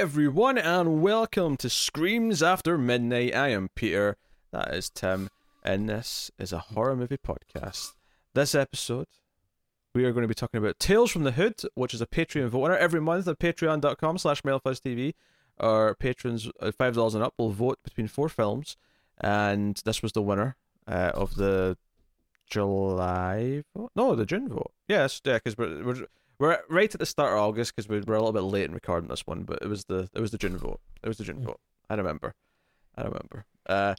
everyone, and welcome to Screams After Midnight. I am Peter, that is Tim, and this is a horror movie podcast. This episode, we are going to be talking about Tales from the Hood, which is a Patreon vote winner. Every month at patreon.com slash TV, our patrons, uh, $5 and up, will vote between four films, and this was the winner uh, of the July vote? No, the June vote. Yes, yeah, because we're, we're we're right at the start of August because we were a little bit late in recording this one, but it was the it was the June vote. It was the June mm. vote. I remember. I remember. Uh,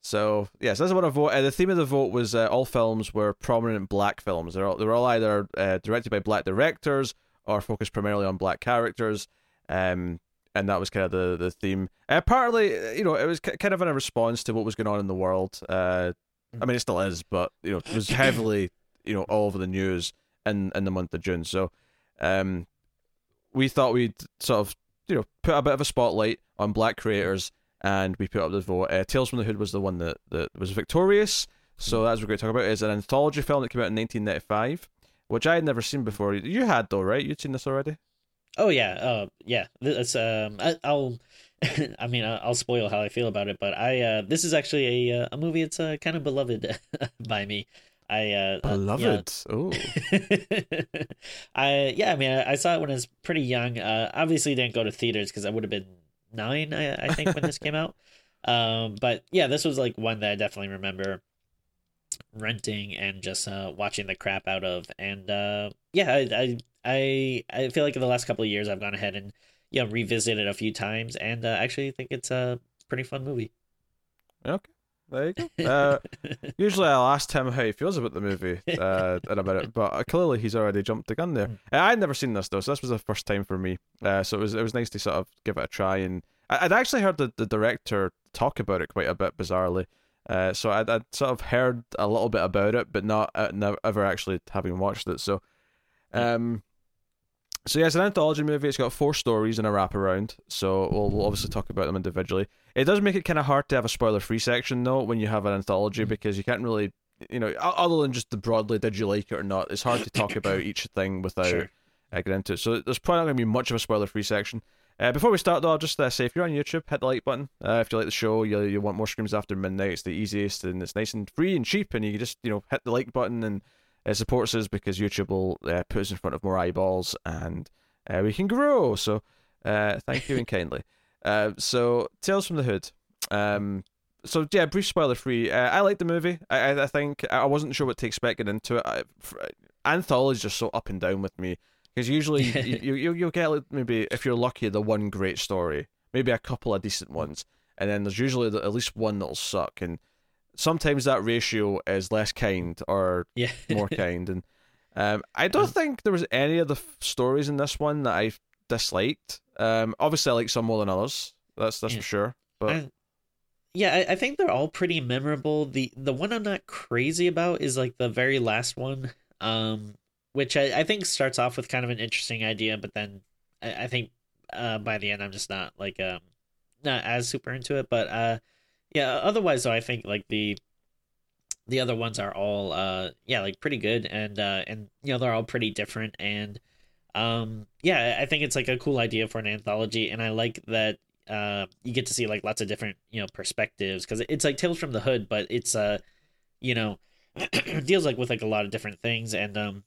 so yes, that's what I vote. Uh, the theme of the vote was uh, all films were prominent black films. They're all they're all either uh, directed by black directors or focused primarily on black characters. Um, and that was kind of the the theme. Uh, partly, you know, it was kind of in a response to what was going on in the world. Uh, I mean, it still is, but you know, it was heavily, you know, all over the news in in the month of June. So, um, we thought we'd sort of, you know, put a bit of a spotlight on black creators, and we put up the vote. Uh, Tales from the Hood was the one that that was victorious. So that's what we're going to talk about. It's an anthology film that came out in 1995, which I had never seen before. You had though, right? You'd seen this already. Oh yeah, uh, yeah. It's um, I, will I mean, I'll spoil how I feel about it, but I uh, this is actually a uh, a movie. It's uh, kind of beloved by me. I uh, uh beloved. Oh, I yeah. I mean, I, I, saw it when I was pretty young. Uh, obviously, didn't go to theaters because I would have been nine, I, I think, when this came out. Um, but yeah, this was like one that I definitely remember renting and just uh watching the crap out of. And uh, yeah, I, I I I feel like in the last couple of years I've gone ahead and you know revisit it a few times, and uh, actually think it's a pretty fun movie. Okay. There you go. Uh, usually, I'll ask him how he feels about the movie uh, in a minute, but uh, clearly he's already jumped the gun there. Mm. Uh, I'd never seen this though, so this was the first time for me. Uh, so it was it was nice to sort of give it a try, and I, would actually heard the, the director talk about it quite a bit bizarrely. Uh, so I'd, I'd sort of heard a little bit about it, but not uh, never ever actually having watched it. So, um, so yeah, it's an anthology movie. It's got four stories and a wraparound. So we'll, we'll obviously talk about them individually. It does make it kind of hard to have a spoiler-free section though when you have an anthology mm. because you can't really, you know, other than just the broadly did you like it or not. It's hard to talk about each thing without sure. uh, getting into it. So there's probably not going to be much of a spoiler-free section. Uh, before we start, though, I'll just uh, say if you're on YouTube, hit the like button. Uh, if you like the show, you you want more screams after midnight, it's the easiest and it's nice and free and cheap, and you can just you know hit the like button and it supports us because YouTube will uh, put us in front of more eyeballs and uh, we can grow. So uh, thank you and kindly. Uh, so Tales from the Hood. Um, so yeah, brief spoiler free. Uh, I like the movie. I, I think I wasn't sure what to expect getting into it. I, anthologies are so up and down with me because usually you, you you'll get like maybe if you're lucky the one great story, maybe a couple of decent ones, and then there's usually the, at least one that'll suck. And sometimes that ratio is less kind or yeah. more kind. And um, I don't mm. think there was any of the f- stories in this one that I disliked. Um, obviously, I like some more than others. That's that's yeah. for sure. But I, yeah, I, I, think they're all pretty memorable. The the one I'm not crazy about is like the very last one, um, which I, I think starts off with kind of an interesting idea, but then I, I think uh, by the end I'm just not like um not as super into it. But uh, yeah. Otherwise, though, I think like the the other ones are all uh yeah like pretty good and uh and you know they're all pretty different and um yeah i think it's like a cool idea for an anthology and i like that uh you get to see like lots of different you know perspectives because it's like tales from the hood but it's uh you know deals like with like a lot of different things and um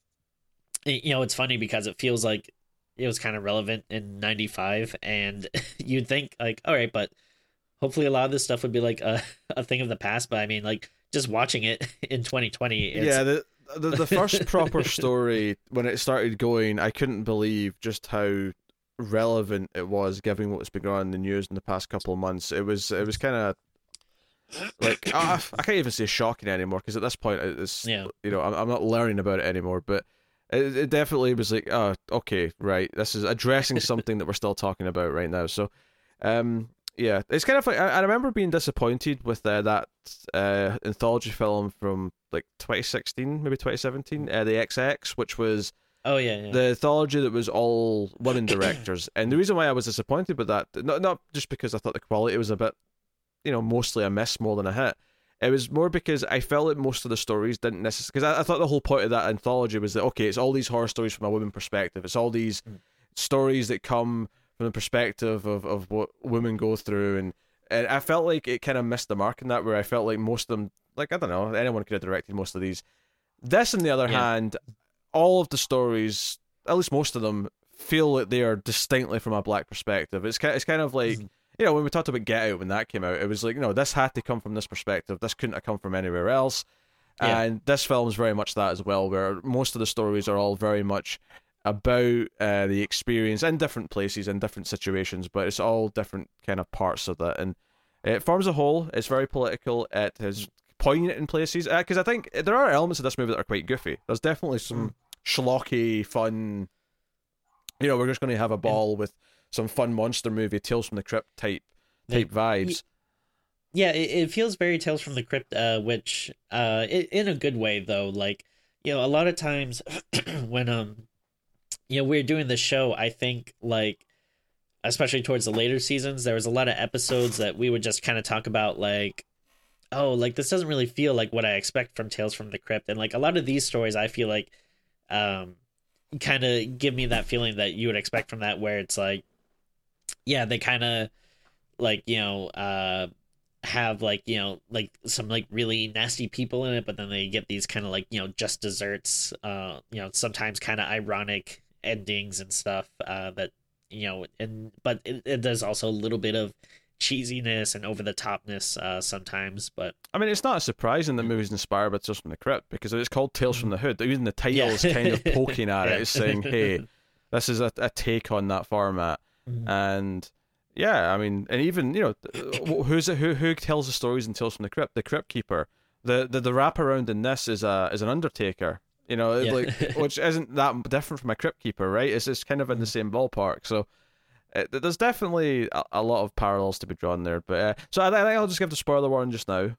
you know it's funny because it feels like it was kind of relevant in 95 and you'd think like all right but hopefully a lot of this stuff would be like a, a thing of the past but i mean like just watching it in 2020 yeah the, the, the first proper story when it started going i couldn't believe just how relevant it was given what's been going on in the news in the past couple of months it was it was kind of like I, I can't even say shocking anymore because at this point it's yeah. you know I'm, I'm not learning about it anymore but it, it definitely was like oh okay right this is addressing something that we're still talking about right now so um yeah, it's kind of like I, I remember being disappointed with uh, that uh, anthology film from like 2016, maybe 2017, uh, the XX, which was oh yeah, yeah. the anthology that was all women directors. and the reason why I was disappointed with that, not not just because I thought the quality was a bit, you know, mostly a miss more than a hit. It was more because I felt that most of the stories didn't necessarily. Because I, I, thought the whole point of that anthology was that okay, it's all these horror stories from a woman perspective. It's all these mm. stories that come from the perspective of, of what women go through, and, and I felt like it kind of missed the mark in that. Where I felt like most of them, like I don't know, anyone could have directed most of these. This, on the other Yeah. hand, all of the stories, at least most of them, feel like they are distinctly from a black perspective. It's kind, it's kind of like Mhm. you know when we talked about Get Out when that came out, it was like you know this had to come from this perspective. This couldn't have come from anywhere else. Yeah. And this film is very much that as well, where most of the stories are all very much about uh, the experience in different places in different situations, but it's all different kind of parts of that, and it forms a whole. It's very political. It is poignant in places because I think there are elements of this movie that are quite goofy. There's definitely some schlocky, fun. You know, we're just going to have a ball with some fun monster movie, Tales from the Crypt type type vibes. yeah it, it feels very tales from the crypt uh which uh i in a good way though like you know a lot of times when um you know we're doing the show i think like especially towards the later seasons there was a lot of episodes that we would just kind of talk about like oh like this doesn't really feel like what i expect from tales from the crypt. And like a lot of these stories i feel like um kind of give me that feeling that you would expect from that where it's like yeah they kind of like you know uh have like you know like some like really nasty people in it but then they get these kind of like you know just desserts uh you know sometimes kind of ironic endings and stuff uh that you know and but it, it, there's also a little bit of cheesiness and over the topness uh sometimes but I mean, it's not a surprising that movies inspired by Tales from the Crypt because it's called Tales from the Hood. Even the title Yeah. is kind of poking at Yeah. it. It's saying, "Hey, this is a, a take on that format." Mhm. And yeah, I mean, and even you know, who's it? Who who tells the stories and Tales from the Crypt? The Crypt Keeper. The the the wraparound in this is a is an Undertaker. You know, Yeah. like which isn't that different from a Crypt Keeper, right? It's it's kind of in the same ballpark. So. It, there's definitely a, a lot of parallels to be drawn there, but uh, so I, I think I'll just give the spoiler warning just now,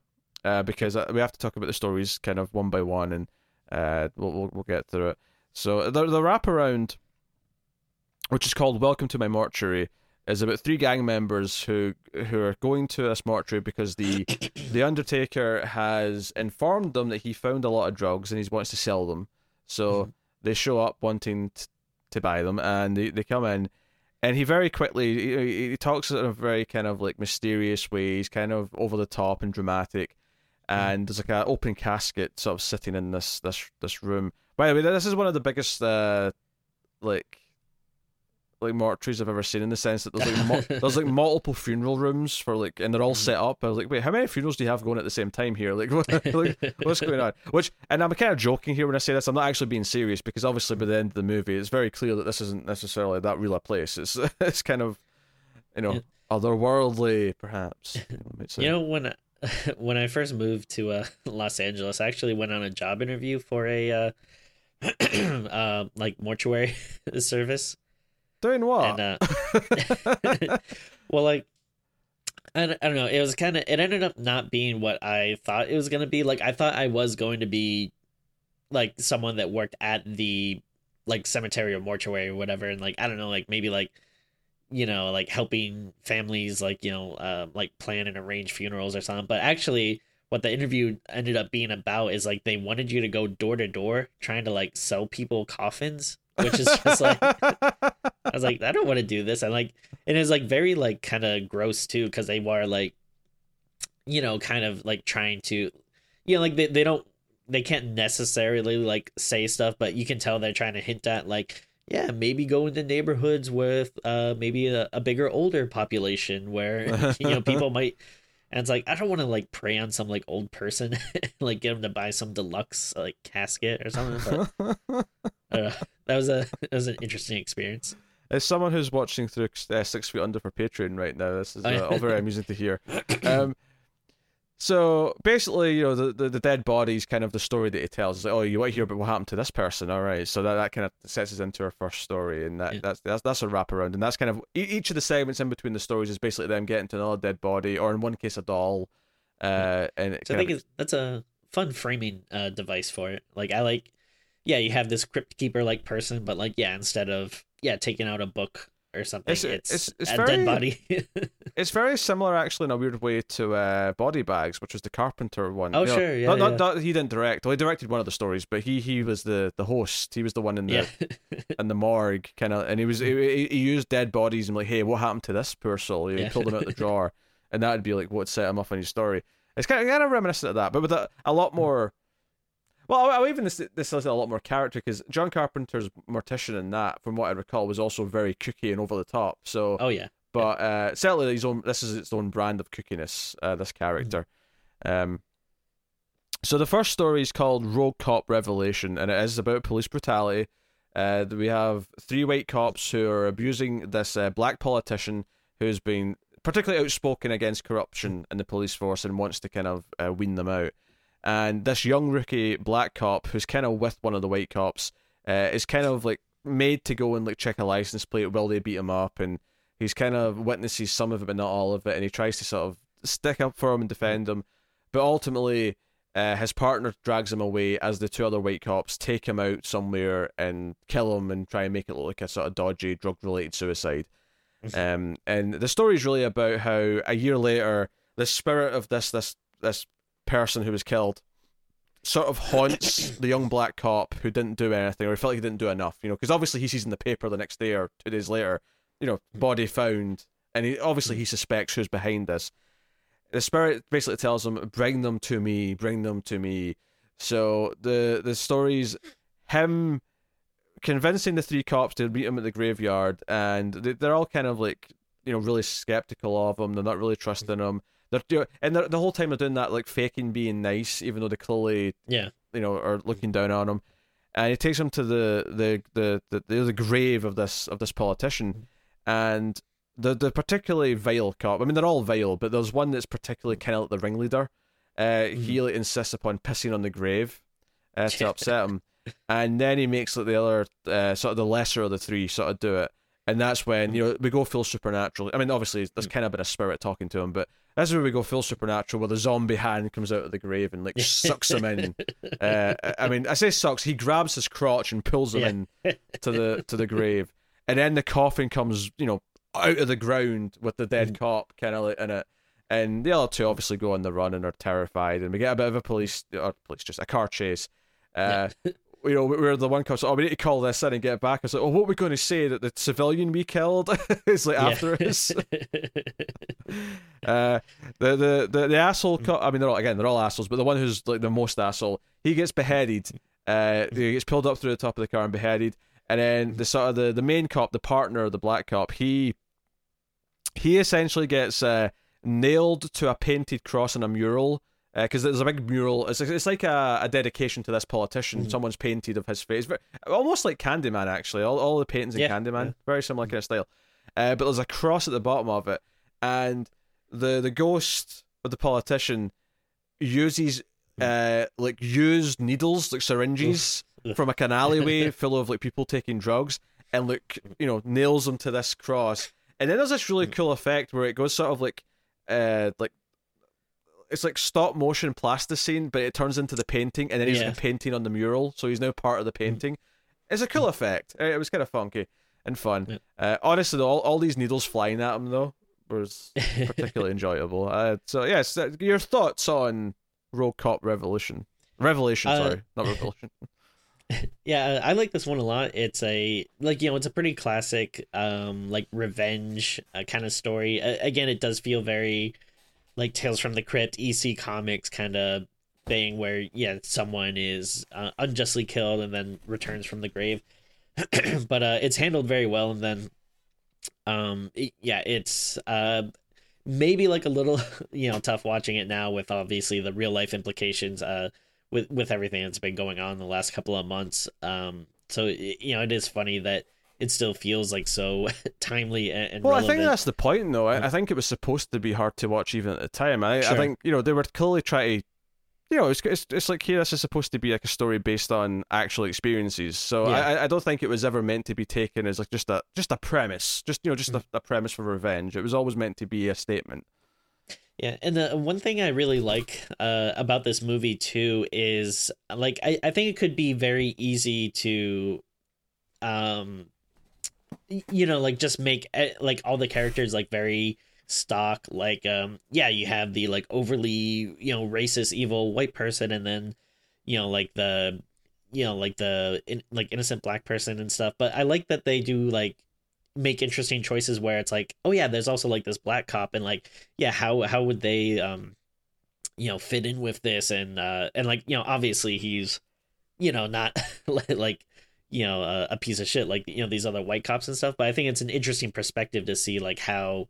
uh, because uh, we have to talk about the stories kind of one by one, and uh, we'll, we'll we'll get through it. So the the wraparound, which is called "Welcome to My Mortuary," is about three gang members who who are going to this mortuary because the the Undertaker has informed them that he found a lot of drugs and he wants to sell them. So Mhm. they show up wanting t- to buy them, and they, they come in, and he very quickly he, he talks in a very kind of like mysterious way. He's kind of over the top and dramatic, and there's like an open casket sort of sitting in this this this room. By the way, this is one of the biggest uh like like mortuaries I've ever seen in the sense that there's like mu- there's like multiple funeral rooms for like and they're all Mhm. set up. I was like, wait, how many funerals do you have going at the same time here? Like, what, like what's going on? Which and I'm kind of joking here when I say this. I'm not actually being serious because obviously by the end of the movie, it's very clear that this isn't necessarily that real a place. It's it's kind of you know otherworldly, perhaps. you might say. You know when when I first moved to uh, Los Angeles, I actually went on a job interview for a uh, uh like mortuary service, doing what? and uh, well, like I don't, I don't know, it was kind of it ended up not being what I thought it was gonna be. Like I thought I was going to be like someone that worked at the like cemetery or mortuary or whatever, and like I don't know, like maybe like you know like helping families like you know uh, like plan and arrange funerals or something but actually what the interview ended up being about is like they wanted you to go door to door trying to like sell people coffins which is just like i was like i don't want to do this. And like and it's like very like kind of gross too because they were like you know kind of like trying to you know like they, they don't they can't necessarily like say stuff but you can tell they're trying to hint at like yeah maybe go into neighborhoods with uh maybe a, a bigger older population where you know people might and it's like i don't want to like prey on some like old person like get him to buy some deluxe like casket or something but uh, that was a that was an interesting experience As someone who's watching through uh, Six Feet Under for Patreon right now, this is Oh, uh, all very amusing to hear. Um, so basically, you know, the, the, the dead body is kind of the story that he tells. It's like, oh, you want to hear about what happened to this person? All right, so that, that kind of sets us into our first story, and that Yeah. that's that's that's a wraparound, and that's kind of each of the segments in between the stories is basically them getting to another dead body, or in one case, a doll. Uh, and So I think of, it's, that's a fun framing uh, device for it. Like I like, yeah, you have this crypt keeper like person, but like yeah, instead of yeah taking out a book or something, It's- it's, it's- it's a very- dead body. it's very similar actually in a weird way to uh, Body Bags, which was the Carpenter one. Oh You know, sure, yeah, not, yeah. not- not- he didn't direct. Well, he directed one of the stories, but he he was the the host. He was the one in the yeah. in the morgue, kind of, and he was he, he- he used dead bodies and like, hey, what happened to this poor soul? He Yeah. pulled him out the drawer, and that'd be like what set him off on his story. It's kind of, kind of reminiscent of that, but with a, a lot more. Well, I, even this this has a lot more character because John Carpenter's mortician in that, from what I recall, was also very kooky and over the top. So oh yeah. but uh, certainly his own. This is its own brand of kookiness. Uh, this character. Um, so the first story is called Rogue Cop Revelation, and it is about police brutality. Uh, we have three white cops who are abusing this uh, black politician who's been particularly outspoken against corruption in the police force and wants to kind of uh, wean them out. And this young rookie black cop who's kind of with one of the white cops uh, is kind of like made to go and like check a license plate while they beat him up, and he's kind of witnesses some of it but not all of it, and he tries to sort of stick up for him and defend him, but ultimately uh, his partner drags him away as the two other white cops take him out somewhere and kill him and try and make it look like a sort of dodgy drug related suicide. Um, and the story is really about how a year later the spirit of this this this person who was killed sort of haunts the young black cop who didn't do anything or he felt like he didn't do enough, you know, because obviously he sees in the paper the next day or two days later, you know, body found, and he obviously he suspects who's behind this. The spirit basically tells him, "Bring them to me, bring them to me." So the the story's him convincing the three cops to meet him at the graveyard, and they, they're all kind of like you know really skeptical of him. They're not really trusting him. They're do- and they're, the whole time they're doing that like faking being nice, even though they clearly Yeah. you know are looking down on him. And he takes him to the the the the, the, the grave of this of this politician, and the the particularly vile cop. I mean, they're all vile, but there's one that's particularly kind of like the ringleader. Uh, He like, insists upon pissing on the grave uh, to upset him, and then he makes like the other uh, sort of the lesser of the three sort of do it, and that's when you know we go full supernatural. I mean, obviously there's kind of been a spirit talking to him, but that's where we go full supernatural, where the zombie hand comes out of the grave and like sucks him in. Uh, I mean, I say sucks. He grabs his crotch and pulls him Yeah. in to the to the grave, and then the coffin comes, you know, out of the ground with the dead cop kind of like in it. And the other two obviously go on the run and are terrified, and we get a bit of a police or police just a car chase. Uh, you know, where the one cops, oh, we need to call this in and get back. I was like, oh, what are we going to say that the civilian we killed is like Yeah. after us? Uh, the the the, the asshole cop. I mean, they're all again, they're all assholes, but the one who's like the most asshole, he gets beheaded. Uh, he gets pulled up through the top of the car and beheaded, and then the sort of the, the main cop, the partner of the black cop, he he essentially gets uh, nailed to a painted cross on a mural. Because there's a big mural, it's, it's like a, a dedication to this politician. Someone's painted of his face, Very- almost like Candyman. Actually, all, all the paintings in Yeah, Candyman, yeah. very similar kind of style. Uh, but there's a cross at the bottom of it, and the the ghost of the politician uses uh like used needles like syringes from like an alleyway full of like people taking drugs and like you know nails them to this cross. And then there's this really cool effect where it goes sort of like uh like it's like stop motion plasticine but it turns into the painting and then he's Yeah. painting on the mural so he's now part of the painting it's a cool effect Uh, it was kind of funky and fun Yeah. uh, honestly though, all, all these needles flying at him though was particularly enjoyable. Uh, so yes, uh, your thoughts on Rogue Cop Revolution? Revelation, Uh, sorry, not Revolution. yeah i like this one a lot it's a like you know it's a pretty classic um like revenge uh, kind of story uh, again it does feel very like tales from the crypt ec comics kind of thing where yeah someone is uh, unjustly killed and then returns from the grave but uh it's handled very well and then um it- yeah it's uh maybe like a little you know tough watching it now with obviously the real life implications uh with with everything that's been going on the last couple of months. Um, so you know, it is funny that it still feels like so timely and, Well, I think that's the point, though. I, I think it was supposed to be hard to watch even at the time. I, I think you know they were clearly trying to, you know, it's, it's it's like here this is supposed to be like a story based on actual experiences. So Yeah. I I don't think it was ever meant to be taken as like just a just a premise, just you know, just Mm. a, a premise for revenge. It was always meant to be a statement. Yeah, and the one thing I really like uh, about this movie too is like I, I think it could be very easy to, um, you know, like just make eh, like all the characters like very stock like um yeah you have the like overly you know racist evil white person and then you know like the you know like the in, like innocent black person and stuff. But i like that they do like make interesting choices where it's like oh yeah there's also like this black cop and like yeah how how would they um you know fit in with this? And uh and like you know obviously he's you know not like you know a, a piece of shit like you know these other white cops and stuff but i think it's an interesting perspective to see like how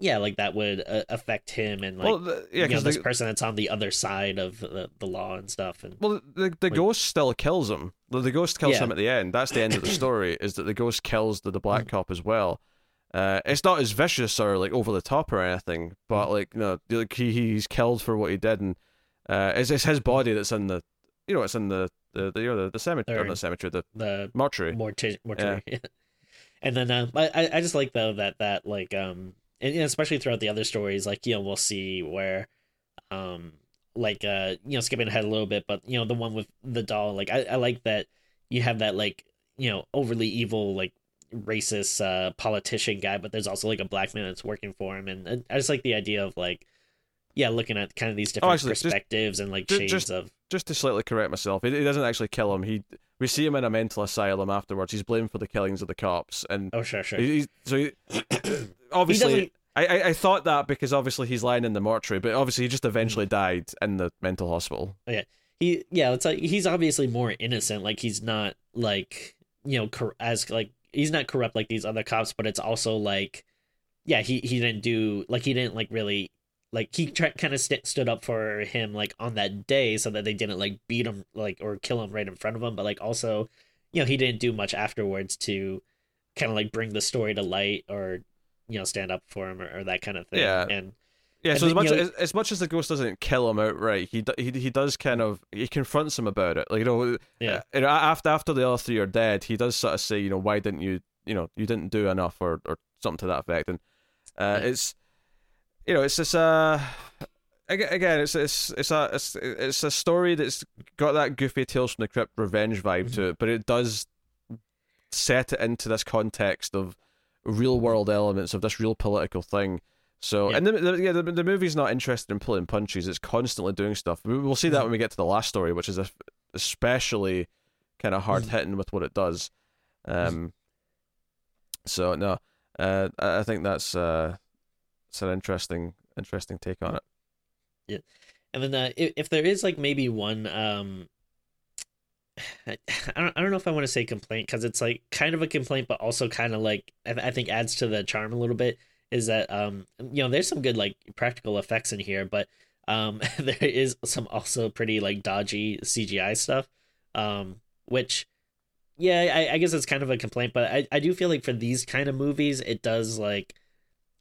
yeah, like that would uh, affect him and like well, the, yeah, you know, this the, person that's on the other side of the, the law and stuff. And well, the the like, ghost still kills him. The, the ghost kills yeah. him at the end. That's the end of the story. Is that the ghost kills the, the black mm. cop as well? Uh, it's not as vicious or like over the top or anything, but mm. like you know, like he he's killed for what he did, and uh, it's it's his body that's in the, you know, it's in the the the you know, the, the cemetery, or not the cemetery, the the mortuary, mortuary, mortuary. Yeah. and then um, I I just like though that that like um and especially throughout the other stories, like you know, we'll see where, um, like uh, you know, skipping ahead a little bit, but you know, the one with the doll, like I, I like that you have that like you know overly evil like racist uh politician guy, but there's also like a black man that's working for him, and, and I just like the idea of like yeah, looking at kind of these oh, different oh, actually, perspectives just, and like shades just, of. Just to slightly correct myself, he, he, doesn't actually kill him. He we see him in a mental asylum afterwards. He's blamed for the killings of the cops, and oh sure, sure. He, so he, obviously, I, I, I thought that because obviously he's lying in the mortuary, but obviously he just eventually mm. died in the mental hospital. Oh, yeah, he yeah, it's like he's obviously more innocent. Like he's not like you know cor- as like he's not corrupt like these other cops, but it's also like yeah, he he didn't do like he didn't like really like he tra- kind of st- stood up for him like on that day so that they didn't like beat him like or kill him right in front of him but like also you know he didn't do much afterwards to kind of like bring the story to light or you know stand up for him or, or that kind of thing yeah and yeah, so as much know, as, as much as the ghost doesn't kill him outright, he he he does kind of he confronts him about it. Like you know, yeah. Uh, after after the other three are dead, he does sort of say, you know, why didn't you, you know, you didn't do enough or or something to that effect. And uh, yeah. it's you know, it's this uh again, it's it's it's a it's, it's a story that's got that goofy Tales from the Crypt revenge vibe mm-hmm. to it, but it does set it into this context of real world elements of this real political thing. So, yeah. and the, the, yeah, the, the movie's not interested in pulling punches; it's constantly doing stuff. We, will see that mm-hmm. when we get to the last story, which is a, especially kind of hard hitting with what it does. Um, so no, uh, I think that's uh, it's an interesting interesting take on it. Yeah, and then uh, if, if there is like maybe one, um, I don't I don't know if I want to say complaint because it's like kind of a complaint, but also kind of like I, I think adds to the charm a little bit. Is that um you know there's some good like practical effects in here, but um there is some also pretty like dodgy CGI stuff, um which yeah I, I guess it's kind of a complaint, but I I do feel like for these kind of movies it does like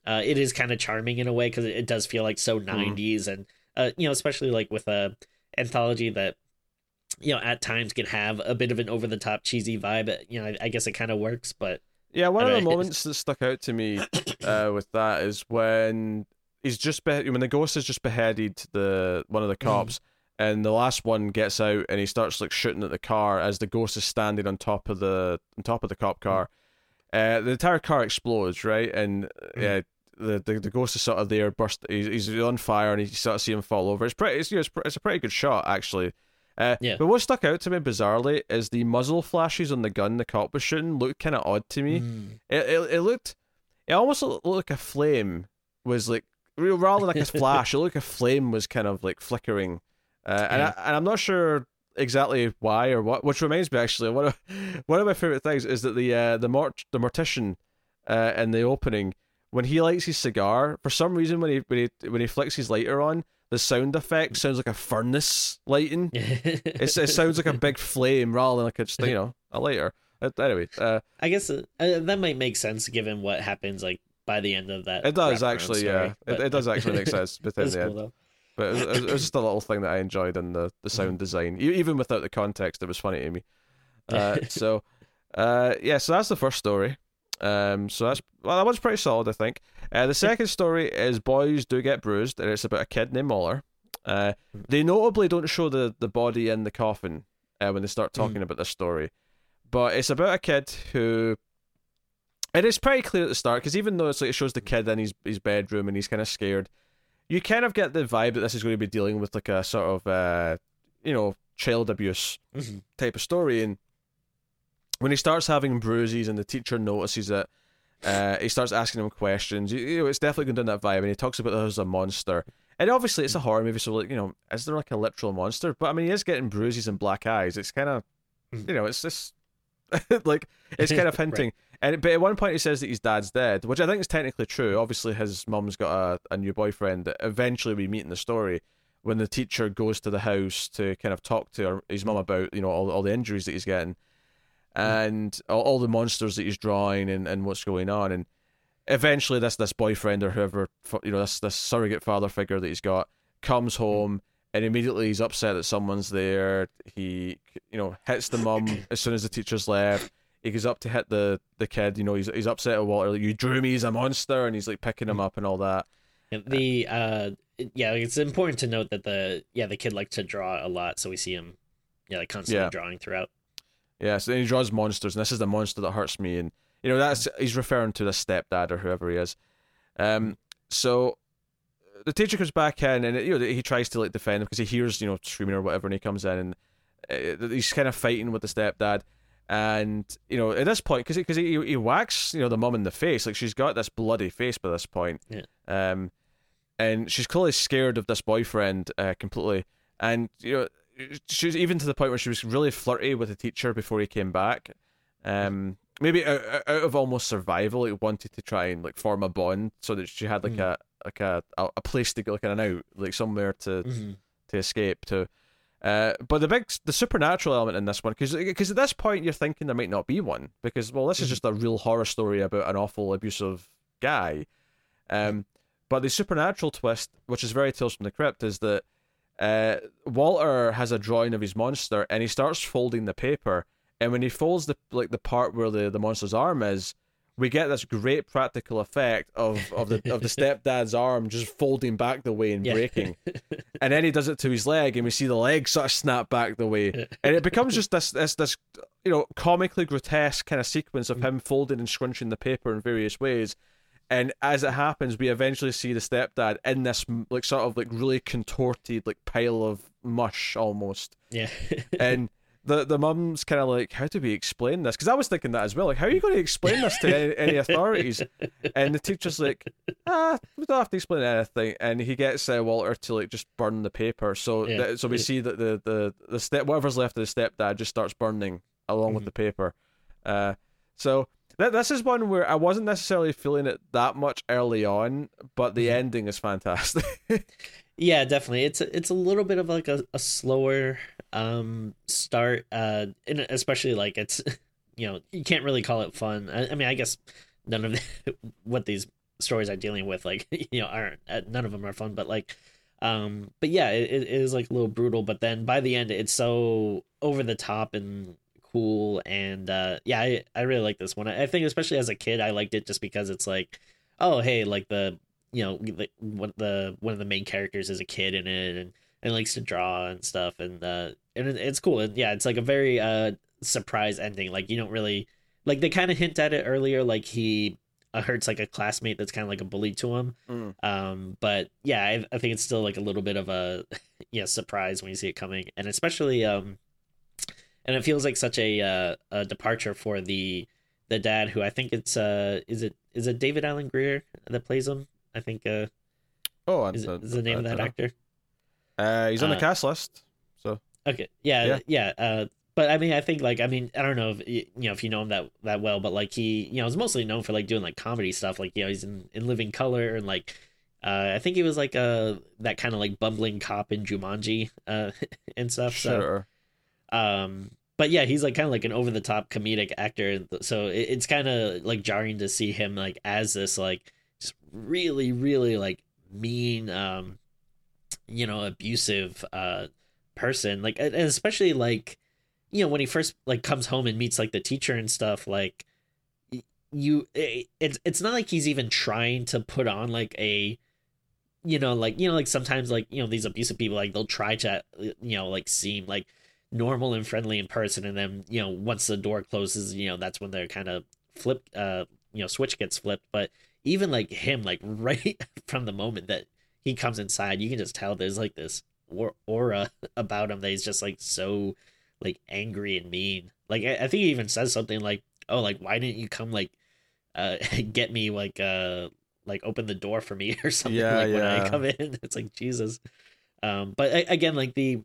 uh, it is kind of charming in a way because it, it, does feel like so 90s mm. and uh, you know especially like with a anthology that you know at times can have a bit of an over the top cheesy vibe you know I, I guess it kind of works but yeah one of the moments that stuck out to me uh, with that is when he's just be- when the ghost has just beheaded the one of the mm-hmm. cops mm. and the last one gets out and he starts like shooting at the car as the ghost is standing on top of the on top of the cop car uh, the entire car explodes, right? And mm. yeah, the, the, the ghost is sort of there, burst. He's, he's on fire, and you sort of see him fall over. It's pretty. It's, you know, it's, it's a pretty good shot, actually. Uh, yeah. But what stuck out to me bizarrely is the muzzle flashes on the gun the cop was shooting looked kind of odd to me. Mm. It, it it looked, it almost looked like a flame was like rather than like a flash. it looked like a flame was kind of like flickering, uh, and I, and I'm not sure exactly why or what. Which reminds me actually, one of one of my favorite things is that the uh, the mort the mortician uh, in the opening when he lights his cigar, for some reason when he when he when he flicks his lighter on, the sound effect sounds like a furnace lighting. it sounds like a big flame rather than like a just you know a lighter. Uh, anyway, uh, I guess uh, that might make sense given what happens like by the end of that. It does actually, story, yeah. But... It, it does actually make sense. But in the cool, end. But it was, it was, just a little thing that I enjoyed in the, the sound mm-hmm. design, even without the context. It was funny to me. Uh, so, uh, yeah, so that's the first story. Um, so that's well, that one's pretty solid, I think. Uh, the second story is Boys Do Get Bruised, and it's about a kid named Walter. Uh, they notably don't show the, the body in the coffin uh, when they start talking mm. about this story, but it's about a kid who it is pretty clear at the start because even though it's like it shows the kid in his his bedroom and he's kind of scared, you kind of get the vibe that this is going to be dealing with like a sort of uh, you know child abuse Mm-hmm. type of story. And when he starts having bruises and the teacher notices it, uh, he starts asking him questions. You, you know, it's definitely going down that vibe. And he talks about there's a monster. And obviously, it's a horror movie, so like you know, is there like a literal monster? But I mean, he is getting bruises and black eyes. It's kind of, Mhm. you know, it's just like it's kind of hinting. And but at one point he says that his dad's dead, which I think is technically true. Obviously, his mum's got a, a new boyfriend that eventually we meet in the story when the teacher goes to the house to kind of talk to her, his mum about you know all, all the injuries that he's getting and all, all the monsters that he's drawing and, and what's going on. And eventually this this boyfriend or whoever you know this this surrogate father figure that he's got comes home and immediately he's upset that someone's there. He you know hits the mum as soon as the teacher's left. He goes up to hit the the kid you know he's he's upset at Walter like, you drew me as a monster and he's like picking him up and all that. The uh yeah, it's important to note that the yeah the kid likes to draw a lot, so we see him yeah like constantly Yeah. drawing throughout. Yeah, so then he draws monsters, and this is the monster that hurts me, and you know that's he's referring to the stepdad or whoever he is. Um, so the teacher comes back in, and you know he tries to like defend him because he hears you know screaming or whatever, and he comes in, and uh, he's kind of fighting with the stepdad, and you know at this point because because he, he whacks you know the mum in the face, like she's got this bloody face by this point, Yeah. um, and she's clearly scared of this boyfriend uh, completely, and you know she's even to the point where she was really flirty with the teacher before he came back. Um, maybe out, out of almost survival, he wanted to try and like form a bond so that she had like Mm. a like a, a place to go, like an out, like somewhere to Mm-hmm. to escape to. Uh, but the big the supernatural element in this one, because because at this point you're thinking there might not be one, because well this is Mhm. just a real horror story about an awful abusive guy. Um, but the supernatural twist, which is very Tales from the Crypt, is that uh, Walter has a drawing of his monster, and he starts folding the paper. And when he folds the like the part where the, the monster's arm is, we get this great practical effect of, of the of the stepdad's arm just folding back the way and Yeah. breaking. and then he does it to his leg, and we see the leg sort of snap back the way, and it becomes just this this this you know comically grotesque kind of sequence of him folding and scrunching the paper in various ways. And as it happens, we eventually see the stepdad in this like sort of like really contorted like pile of mush almost, Yeah. and. The, the mum's kind of like, how do we explain this? Because I was thinking that as well. Like, how are you going to explain this to any, any authorities? And the teacher's like, ah, we don't have to explain anything. And he gets uh, Walter to like just burn the paper. So Yeah. that, so we see that the the the step whatever's left of the stepdad just starts burning along with Mhm. the paper. Uh, so th- this is one where I wasn't necessarily feeling it that much early on, but the Mhm. ending is fantastic. Yeah, definitely. It's a, it's a little bit of like a, a slower um start uh and especially like it's you know, you can't really call it fun. I, I mean, I guess none of the, what these stories are dealing with like, you know, aren't uh, none of them are fun, but like um but yeah, it, it is like a little brutal, but then by the end it's so over the top and cool and uh yeah, I I really like this one. I, I think especially as a kid I liked it just because it's like oh, hey, like the you know the one the one of the main characters is a kid in it and and likes to draw and stuff and uh and it, it's cool and yeah it's like a very uh surprise ending like you don't really like they kind of hint at it earlier like he uh, hurts like a classmate that's kind of like a bully to him Mm. um but yeah I, I think it's still like a little bit of a yeah surprise when you see it coming and especially um and it feels like such a uh a departure for the the dad who I think it's uh is it is it David Alan Grier that plays him I think uh oh, is, the- is the name of that actor Uh, he's on the Uh, cast list. So Okay. Yeah, Yeah. yeah. uh, but I mean, I think like I mean, I don't know if you know if you know him that that well, but like he, you know, is mostly known for like doing like comedy stuff. Like you know, he's in in Living Color and like. Uh, I think he was like uh that kind of like bumbling cop in Jumanji uh and stuff. So sure. Um but yeah he's like kind of like an over the top comedic actor so it, it's kind of like jarring to see him like as this like just really really like mean um you know abusive uh person. Like and especially like you know when he first like comes home and meets like the teacher and stuff like you it, it's it's not like he's even trying to put on like a you know like you know like sometimes like you know these abusive people like they'll try to you know like seem like normal and friendly in person and then you know once the door closes you know that's when they're kind of flip uh you know switch gets flipped. But even like him like right from the moment that he comes inside you can just tell there's like this aura about him that he's just like so like angry and mean. Like I, I think he even says something like oh like why didn't you come like uh get me like uh like open the door for me or something Yeah, like when i come in? It's like jesus. Um but again like the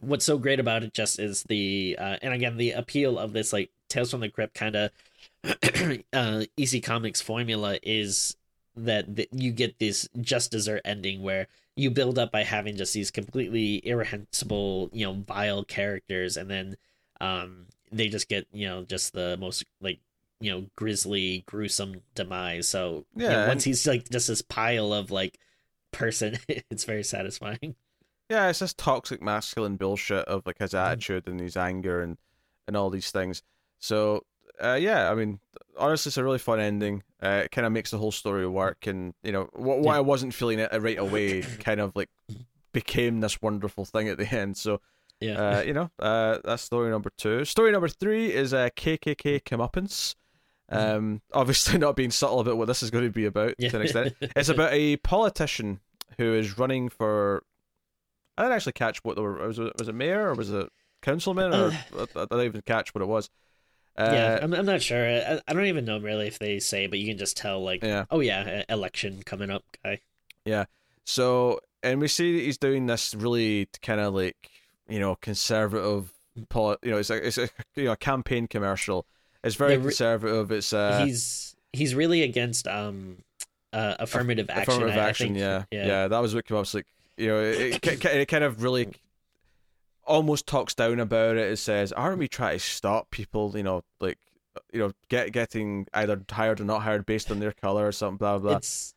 what's so great about it just is the uh and again the appeal of this like tales from the crypt kind of uh EC Comics formula is that th- you get this just dessert ending where you build up by having just these completely irrehensible, you know, vile characters, and then um they just get you know just the most like you know grisly, gruesome demise. So you know, Yeah, once and- he's like just this pile of like person, it's very satisfying. Yeah, it's this toxic masculine bullshit of like his attitude and his anger and and all these things. So uh, yeah, I mean, honestly, it's a really fun ending. Uh, it kind of makes the whole story work, and you know what what Yeah. I wasn't feeling it right away kind of like became this wonderful thing at the end. So Yeah, uh, you know, uh, that's story number two. Story number three is uh, KKK comeuppance. Um, obviously not being subtle about what this is going to be about yeah. to an extent. It's about a politician who is running for. I didn't actually catch what they were. Was it, was it mayor or was it councilman? Or I, I didn't even catch what it was. Uh, yeah, I'm, I'm not sure. I, I don't even know really if they say, but you can just tell, like, Yeah. oh yeah, election coming up, guy. Yeah. So, and we see that he's doing this really kind of like you know conservative. Poli- you know, it's a it's a you know campaign commercial. It's very re- conservative. It's uh, he's he's really against um uh, affirmative action. affirmative I- I action. think. yeah, yeah, yeah, That was what came up. Like you know, it, it, it kind of really almost talks down about it. It says, "Aren't we trying to stop people? You know, like you know, get getting either hired or not hired based on their color or something." Blah blah. It's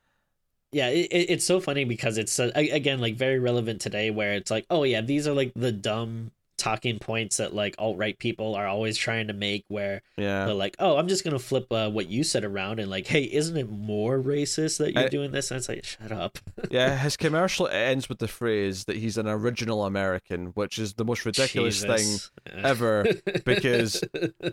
yeah, it, it- it's so funny because it's uh, again like very relevant today, where it's like, oh yeah, these are like the dumb talking points that like alt right people are always trying to make, where yeah, they're like, oh, I'm just gonna flip uh, what you said around and like, hey, isn't it more racist that you're I- doing this? And it's like, shut up. yeah. His commercial ends with the phrase that he's an original American, which is the most ridiculous thing Jesus. ever. because,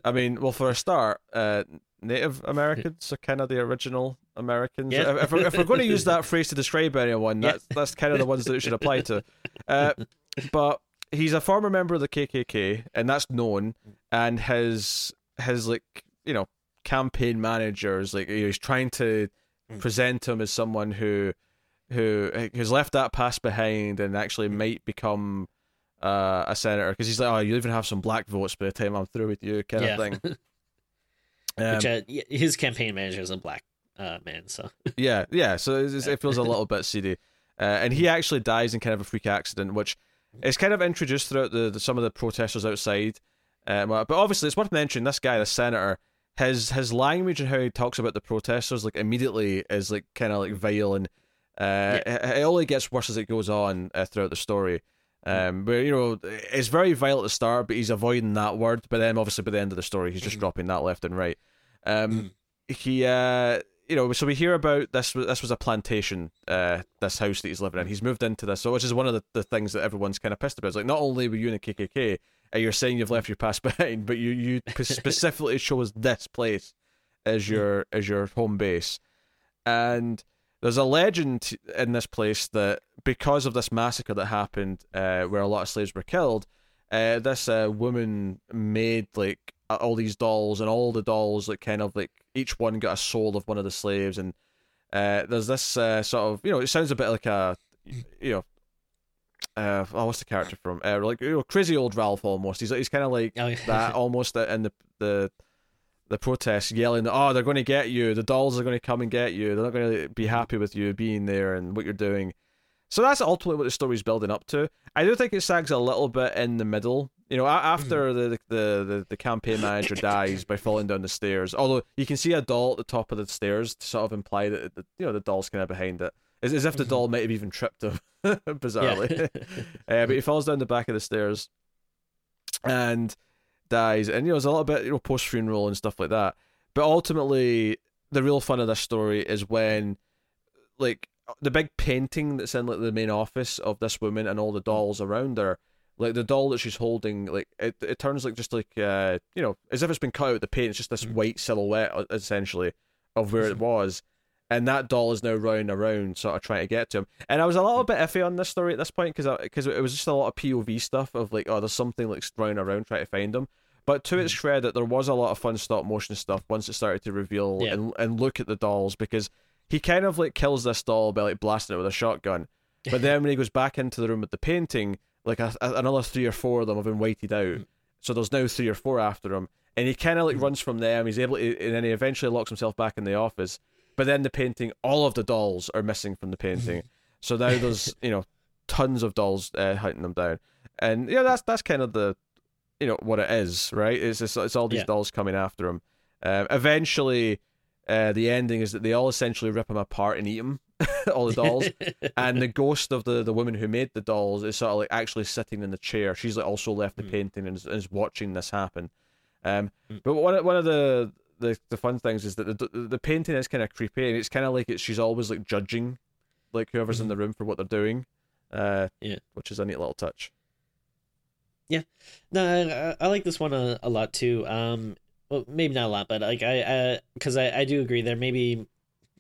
I mean, well, for a start, uh, Native Americans are kind of the original Americans. Yeah. If, if, we're, going to use that phrase to describe anyone, Yeah. that's that's kind of the ones that it should apply to. Uh, but he's a former member of the KKK, and that's known. And his his like you know campaign managers like he's trying to Mm. present him as someone who who has left that past behind and actually Mm. might become uh, a senator because he's like, oh, you even have some black votes by the time I'm through with you, kind Yeah. of thing. Um, Which uh, his campaign manager is a black uh, man, so yeah, yeah. So it feels a little bit seedy, uh, and he actually dies in kind of a freak accident, which is kind of introduced throughout the, the some of the protesters outside. Um, but obviously, it's worth mentioning this guy, the senator, his his language and how he talks about the protesters, like immediately, is like kind of like vile, and uh, it, it only gets worse as it goes on uh, throughout the story. Um, but you know, it's very vile at the start, but he's avoiding that word. But then, obviously, by the end of the story, he's just Mhm. dropping that left and right. Um, Mhm. he uh you know so we hear about this this was a plantation uh this house that he's living in. He's moved into this so which is one of the, the things that everyone's kind of pissed about. It's like not only were you in the kkk uh, you're saying you've left your past behind but you you specifically chose this place as your as your home base. And there's a legend in this place that because of this massacre that happened uh where a lot of slaves were killed uh this uh woman made like uh, all these dolls and all the dolls that kind of like each one got a soul of one of the slaves. And uh there's this uh, sort of you know it sounds a bit like a you know uh oh, what's the character from? Uh like you know crazy old Ralph almost. He's he's kind of like oh, yeah. that almost in the the the protests yelling that oh they're going to get you. The dolls are going to come and get you. They're not going to be happy with you being there and what you're doing so that's ultimately what the story's building up to i do think it sags a little bit in the middle you know after the, the the the campaign manager dies by falling down the stairs although you can see a doll at the top of the stairs to sort of imply that the, you know the doll's kind of behind it as, as if the Mhm. doll might have even tripped him bizarrely yeah. uh, but he falls down the back of the stairs and dies. And, you know, there's a little bit, you know, post funeral and stuff like that. But ultimately, the real fun of this story is when, like, the big painting that's in, like, the main office of this woman and all the dolls around her, like, the doll that she's holding, like, it, it turns, like, just like, uh, you know, as if it's been cut out of the paint. It's just this Mhm. white silhouette, uh, essentially, of where it was, and that doll is now running around, sort of trying to get to him. And I was a little bit iffy on this story at this point because because it was just a lot of POV stuff of like, oh, there's something like running around trying to find him. But to its credit, there was a lot of fun stop motion stuff once it started to reveal Yeah. and and look at the dolls because he kind of like kills this doll by like blasting it with a shotgun. But then when he goes back into the room with the painting, like a, a- another three or four of them have been weighted out. So there's now three or four after him, and he kind of like runs from them. He's able to, and then he eventually locks himself back in the office. But then the painting, all of the dolls are missing from the painting. so now there's you know tons of dolls uh, hunting them down, and yeah, that's that's kind of the you know what it is, right? It's just, it's all these Yeah. dolls coming after him. Um, eventually, uh, the ending is that they all essentially rip him apart and eat him, all the dolls. and the ghost of the, the woman who made the dolls is sort of like actually sitting in the chair. She's like also left the Mm. painting and is, is watching this happen. Um, Mm. but one of- one of the, the the fun things is that the the, painting is kind of creepy and it's kind of like it's she's always like judging like whoever's in the room for what they're doing. Uh, Yeah. which is a neat little touch. Yeah, no, I, I like this one a, a lot too. Um, well, maybe not a lot, but like I, because I, I, do agree there maybe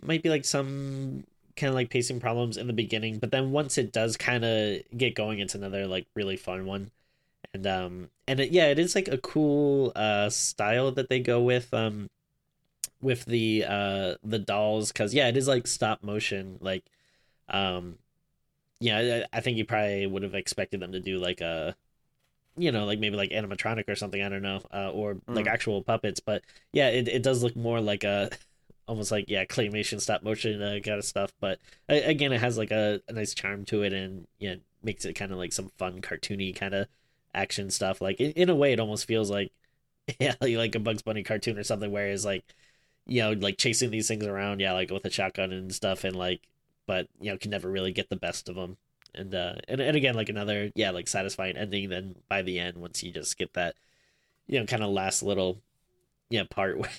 might be like some kind of like pacing problems in the beginning, but then once it does kind of get going, it's another like really fun one. And um, and it, yeah, it is like a cool uh style that they go with um, with the uh the dolls, because yeah, it is like stop motion, like um, yeah, I, I think you probably would have expected them to do like a you know, like maybe like animatronic or something. I don't know, uh, or like Mm. actual puppets. But yeah, it, it does look more like a almost like yeah claymation stop motion uh, kind of stuff. But a- again, it has like a, a nice charm to it, and yeah, makes it kind of like some fun cartoony kind of action stuff. Like in, in a way, it almost feels like yeah, like, like a Bugs Bunny cartoon or something. Whereas like you know, like chasing these things around, yeah, like with a shotgun and stuff, and like, but you know, can never really get the best of them and uh and, and again like another yeah like satisfying ending then by the end once you just get that you know kind of last little yeah part where,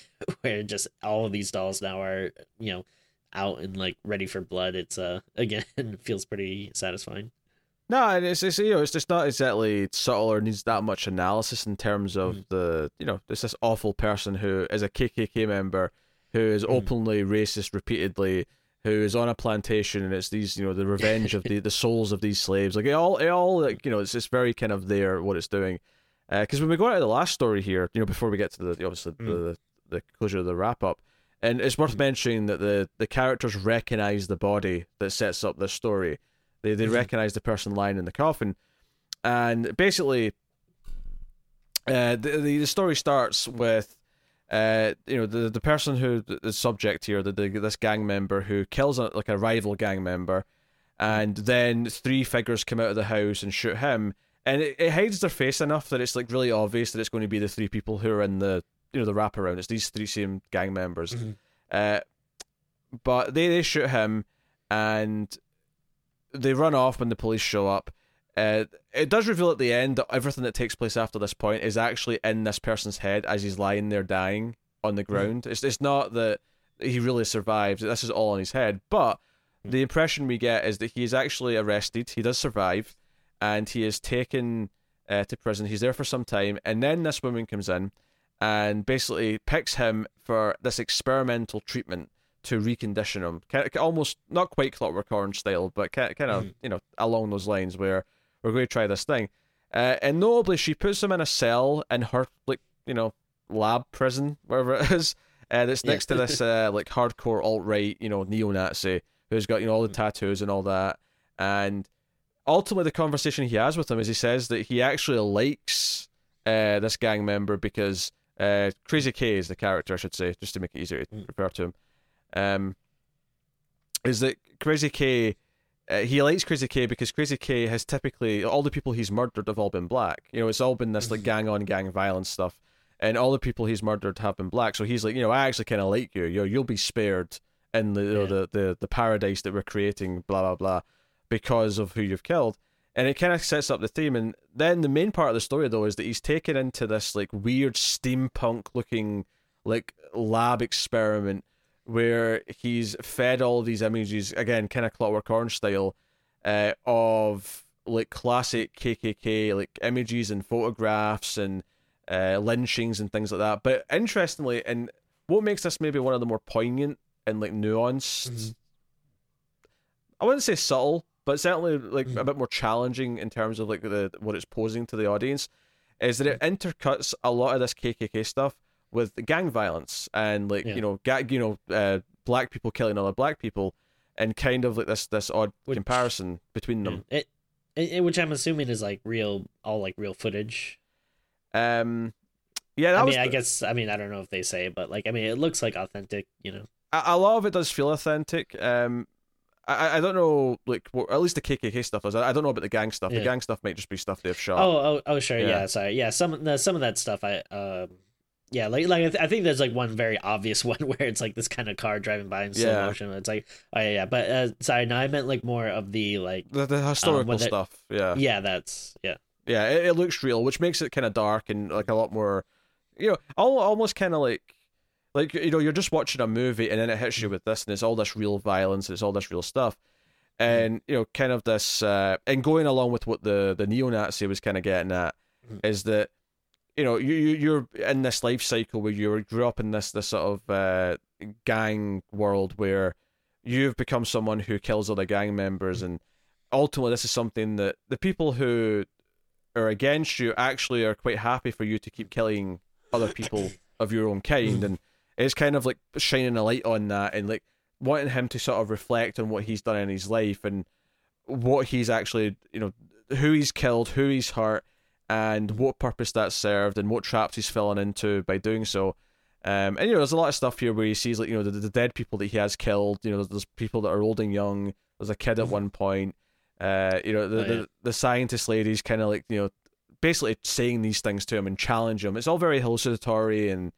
where just all of these dolls now are you know out and like ready for blood it's uh again feels pretty satisfying No, and it's, it's you know it's just not exactly subtle or needs that much analysis in terms of Mm. the you know there's this awful person who is a KKK member who is Mm. openly racist repeatedly, who is on a plantation and it's these you know the revenge of the, the souls of these slaves like it all it all like you know it's just very kind of there what it's doing, because when we go out of the last story here you know before we get to the obviously Mm. the the closure of the wrap up. And it's worth mentioning that the, the characters recognize the body that sets up this story. They they Mhm. recognize the person lying in the coffin, and basically, uh, the the, the story starts with, uh, you know, the the person who the subject here, the, the this gang member who kills a, like a rival gang member, and then three figures come out of the house and shoot him, and it, it hides their face enough that it's like really obvious that it's going to be the three people who are in the you know the wraparound. It's these three same gang members. Mhm. Uh, but they they shoot him, and they run off when the police show up. Uh, it does reveal at the end that everything that takes place after this point is actually in this person's head as he's lying there dying on the ground. It's it's not that he really survives. This is all in his head. But the impression we get is that he is actually arrested. He does survive, and he is taken uh, to prison. He's there for some time, and then this woman comes in and basically picks him for this experimental treatment to recondition him. Kind of, almost not quite Clockwork Orange style, but kind of Mhm. you know along those lines where we're going to try this thing. Uh, and notably, she puts him in a cell in her like you know lab prison wherever it is. Uh, that's Yeah. next to this uh, like hardcore alt right you know neo Nazi who's got you know all the tattoos and all that. And ultimately, the conversation he has with him is he says that he actually likes uh, this gang member because uh, Crazy K is the character, I should say, just to make it easier to Mm. refer to him. Um, is that Crazy K? Uh, he likes Crazy K because Crazy K has typically all the people he's murdered have all been black. You know, it's all been this like Mhm. gang on gang violence stuff, and all the people he's murdered have been black. So he's like, you know, I actually kind of like you. You know, you'll be spared in the, Yeah. the the the paradise that we're creating. Blah blah blah, because of who you've killed. And it kind of sets up the theme. And then the main part of the story, though, is that he's taken into this like weird steampunk looking like lab experiment where he's fed all these images again, kind of Clockwork Orange style, uh, of like classic KKK like images and photographs and uh, lynchings and things like that. But interestingly, and what makes this maybe one of the more poignant and like nuanced. Mm-hmm. I wouldn't say subtle, but certainly like Mhm. a bit more challenging in terms of like the what it's posing to the audience, is that it Mm-hmm. intercuts a lot of this KKK stuff with gang violence and like Yeah. you know, ga- you know, uh, black people killing other black people, and kind of like this this odd Which- comparison between them. It, it, which I'm assuming is like real, all like real footage. Um, yeah, that I mean, I guess I mean I don't know if they say, but like I mean, it looks like authentic. You know. a, a lot of it does feel authentic. Um, I I don't know like what, at least the KKK stuff does. I I don't know about the gang stuff. The gang stuff might just be stuff they've shot. Oh, oh, oh, sure, Yeah. yeah. sorry, yeah. Some the, some of that stuff, I um, yeah, like like I, th- I think there's like one very obvious one where it's like this kind of car driving by in slow Yeah. motion. It's like, oh yeah, yeah. But uh, sorry, no, I meant like more of the like, The, the historical they- stuff. Yeah, yeah, that's yeah, yeah. It, it looks real, which makes it kind of dark and like a lot more, you know, almost kind of like. Like you know, you're just watching a movie and then it hits you with this, and it's all this real violence, it's all this real stuff, and you know, kind of this, uh, and going along with what the the neo-Nazi was kind of getting at, Mhm. is that you know you you- you're in this life cycle where you grew up in this this sort of uh, gang world where you've become someone who kills other gang members, and ultimately this is something that the people who are against you actually are quite happy for you to keep killing other people of your own kind, and it's kind of like shining a light on that and like wanting him to sort of reflect on what he's done in his life and what he's actually you know who he's killed, who he's hurt, and what purpose that served, and what traps he's fallen into by doing so. Um, and you know, there's a lot of stuff here where he sees like you know the, the dead people that he has killed. You know, there's, there's people that are old and young. There's a kid at Mhm. one point. Uh, you know, the Oh, yeah. the, the scientist lady's kind of like you know, basically saying these things to him and challenge him. It's all very hallucinatory and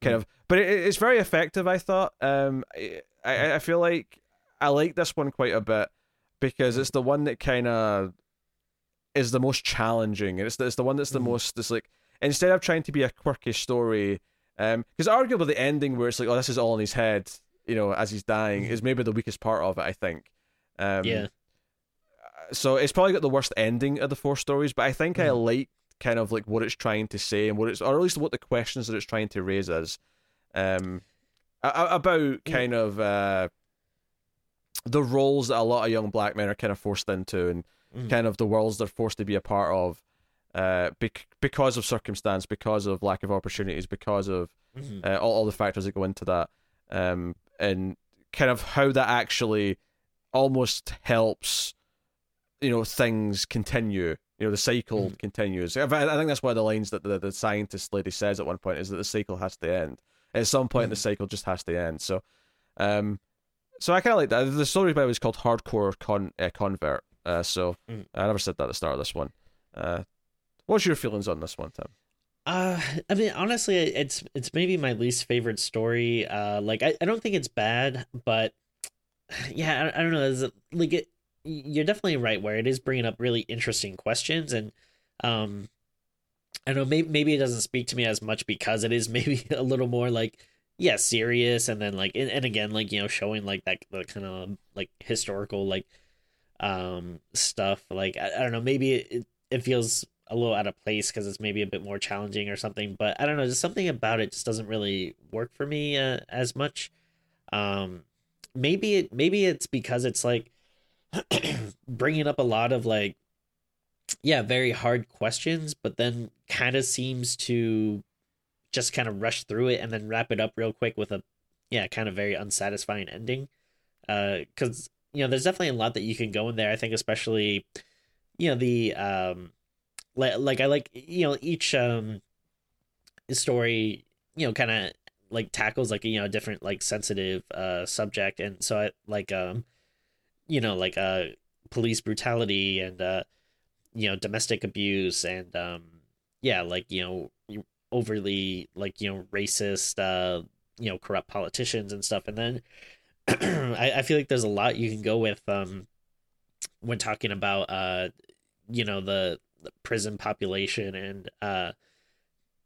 kind of, but it, it's very effective. I thought. Um, I I I feel like I like this one quite a bit because it's the one that kind of is the most challenging, and it's the, it's the one that's the Mhm. most. It's like instead of trying to be a quirky story, um, because arguably the ending where it's like, oh, this is all in his head, you know, as he's dying, Mhm. is maybe the weakest part of it. I think. Um, yeah, So it's probably got the worst ending of the four stories, but I think I Mhm. like kind of like what it's trying to say and what it's, or at least what the questions that it's trying to raise is, um, about kind of uh, the roles that a lot of young black men are kind of forced into and Mhm. kind of the worlds they're forced to be a part of, uh, bec- because of circumstance, because of lack of opportunities, because of Mhm. uh, all, all the factors that go into that, um, and kind of how that actually almost helps, you know, things continue. You know, the cycle Mhm. continues. I, I think that's one of the lines that the, the scientist lady says at one point is that the cycle has to end. At some point, the Mhm. cycle just has to end. So, um, so I kind of like that. The story by was called Hardcore Con uh, Convert. Uh, so Mhm. I never said that at the start of this one. Uh, what's your feelings on this one, Tim? Uh, I mean, honestly, it's it's maybe my least favorite story. Uh, like I, I don't think it's bad, but yeah, I, I don't know. Is it, like it, you're definitely right where it is bringing up really interesting questions, and um, I don't know maybe maybe it doesn't speak to me as much because it is maybe a little more like yeah serious, and then like and, and again like you know showing like that the kind of like historical like um stuff. Like I, I don't know maybe it it feels a little out of place because it's maybe a bit more challenging or something. But I don't know, just something about it just doesn't really work for me uh, as much. Um, maybe it maybe it's because it's like bringing up a lot of like yeah very hard questions, but then kind of seems to just kind of rush through it and then wrap it up real quick with a yeah kind of very unsatisfying ending. Uh, because you know there's definitely a lot that you can go in there. I think especially you know the um like like I like you know each um story you know kind of like tackles like you know different like sensitive uh subject and so I like um you know like uh police brutality and uh you know domestic abuse and um yeah like you know overly like you know racist uh you know corrupt politicians and stuff and then I, I feel like there's a lot you can go with um when talking about uh you know the, the prison population and uh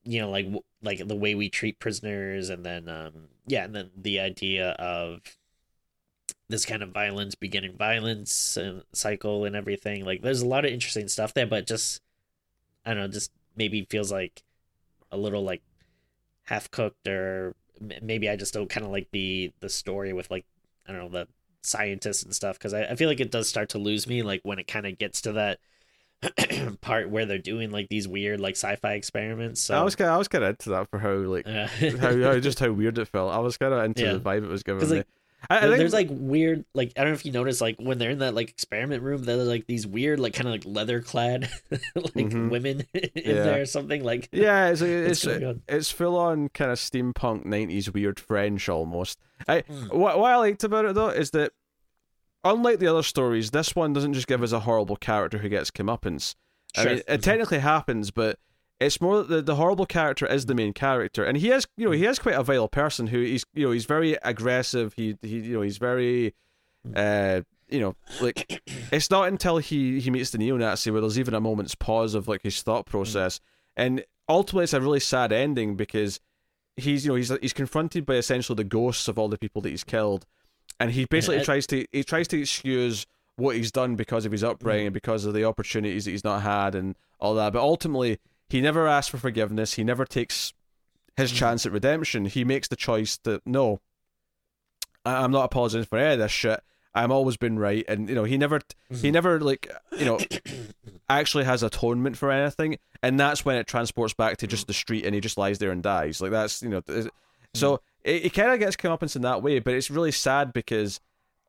you know like like the way we treat prisoners and then um yeah and then the idea of this kind of violence beginning violence and cycle and everything. Like there's a lot of interesting stuff there but just i don't know just maybe feels like a little like half cooked or maybe I just don't kind of like the the story with like I don't know the scientists and stuff because I, I feel like it does start to lose me like when it kind of gets to that part where they're doing like these weird like sci-fi experiments. So I was kind of, I was kind of into that for how like uh, how, how just how weird it felt. I was kind of into Yeah. the vibe it was giving like, I, I think there's like weird like I don't know if you notice like when they're in that like experiment room there's like these weird like kind of like leather clad like Mhm. women in Yeah. there or something like yeah, it's It's it's it's full on kind of steampunk nineties weird French almost. I Mm. what what I liked about it though is that unlike the other stories, this one doesn't just give us a horrible character who gets comeuppance. I Sure. mean, it Mhm. technically happens, but it's more the, the horrible character is the main character, and he is, you know, he is quite a vile person who he's, you know, he's very aggressive. He, he, you know, he's very, uh, you know, like it's not until he he meets the neo-Nazi where there's even a moment's pause of like his thought process, and ultimately it's a really sad ending because he's, you know, he's he's confronted by essentially the ghosts of all the people that he's killed, and he basically tries to he tries to excuse what he's done because of his upbringing and because of the opportunities that he's not had and all that. But ultimately, he never asks for forgiveness. He never takes his mm-hmm. chance at redemption. He makes the choice that no, I- I'm not apologizing for any of this shit. I'm always been right, and you know he never he mm-hmm. never like you know actually has atonement for anything, and that's when it transports back to just the street, and he just lies there and dies. Like that's you know, th- mm-hmm. so it, it kind of gets comeuppance in that way, but it's really sad because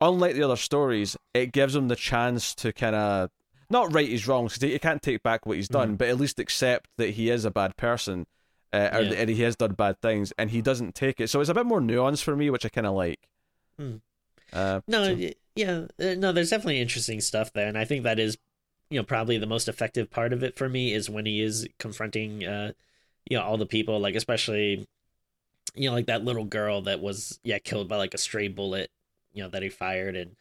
unlike the other stories, it gives him the chance to kind of not right his wrongs because he can't take back what he's done, but at least accept that he is a bad person. Uh, or Yeah. and he has done bad things, and he doesn't take it. So it's a bit more nuanced for me, which I kind of like. Hmm. Uh, No, so- yeah, uh, no. There's definitely interesting stuff there, and I think that is, you know, probably the most effective part of it for me is when he is confronting, uh, you know, all the people, like especially, you know, like that little girl that was yeah killed by like a stray bullet, you know, that he fired, and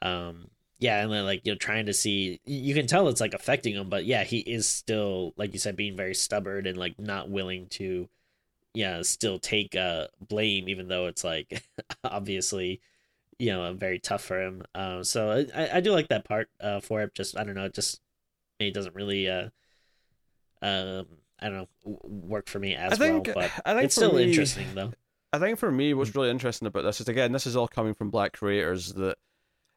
um, yeah, and then like you know trying to see, you can tell it's like affecting him, but yeah, he is still like you said being very stubborn and like not willing to, yeah, still take uh blame even though it's like obviously you know very tough for him um so I- I, do like that part uh for it just i don't know it just it doesn't really uh um i don't know work for me as I think well but I think it's still me- interesting though I think for me, what's really interesting about this is again, this is all coming from black creators. That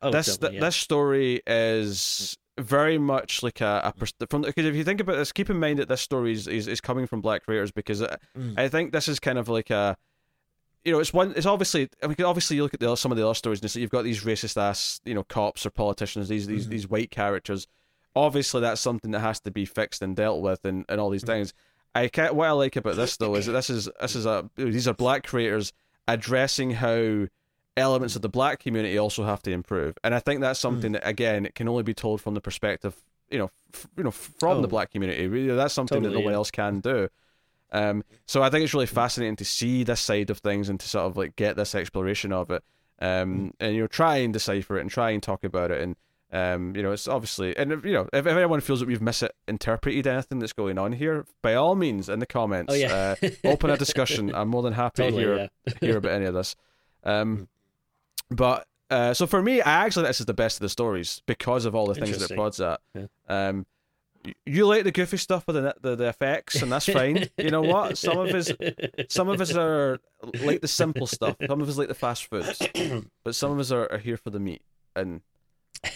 oh this th- yeah. this story is very much like a, a pers- from because if you think about this, keep in mind that this story is is, is coming from black creators because I, Mm. I think this is kind of like a. You know, it's one. It's obviously. I mean, obviously, you look at the, some of the other stories, and you've got these racist ass, you know, cops or politicians. These these Mhm. these white characters. Obviously, that's something that has to be fixed and dealt with, and, and all these Mhm. things. I can't, what I like about this though is that this is this is a these are black creators addressing how elements of the black community also have to improve, and I think that's something that again it can only be told from the perspective you know f- you know from the Oh. black community. Really, that's something that no one yeah. else can do. Um, so I think it's really fascinating to see this side of things and to sort of like get this exploration of it, um, and you know try and decipher it and try and talk about it and. Um, you know, it's obviously, and if, you know, if, if anyone feels that we've misinterpreted anything that's going on here, by all means, in the comments, oh yeah uh, open a discussion. I'm more than happy totally to hear yeah hear about any of this. Um, but uh, so for me, I actually think this is the best of the stories because of all the things that it prods at. Yeah. Um, you like the goofy stuff with the, the the effects, and that's fine. you know what? Some of us, some of us are like the simple stuff. Some of us like the fast foods, but some of us are, are here for the meat. And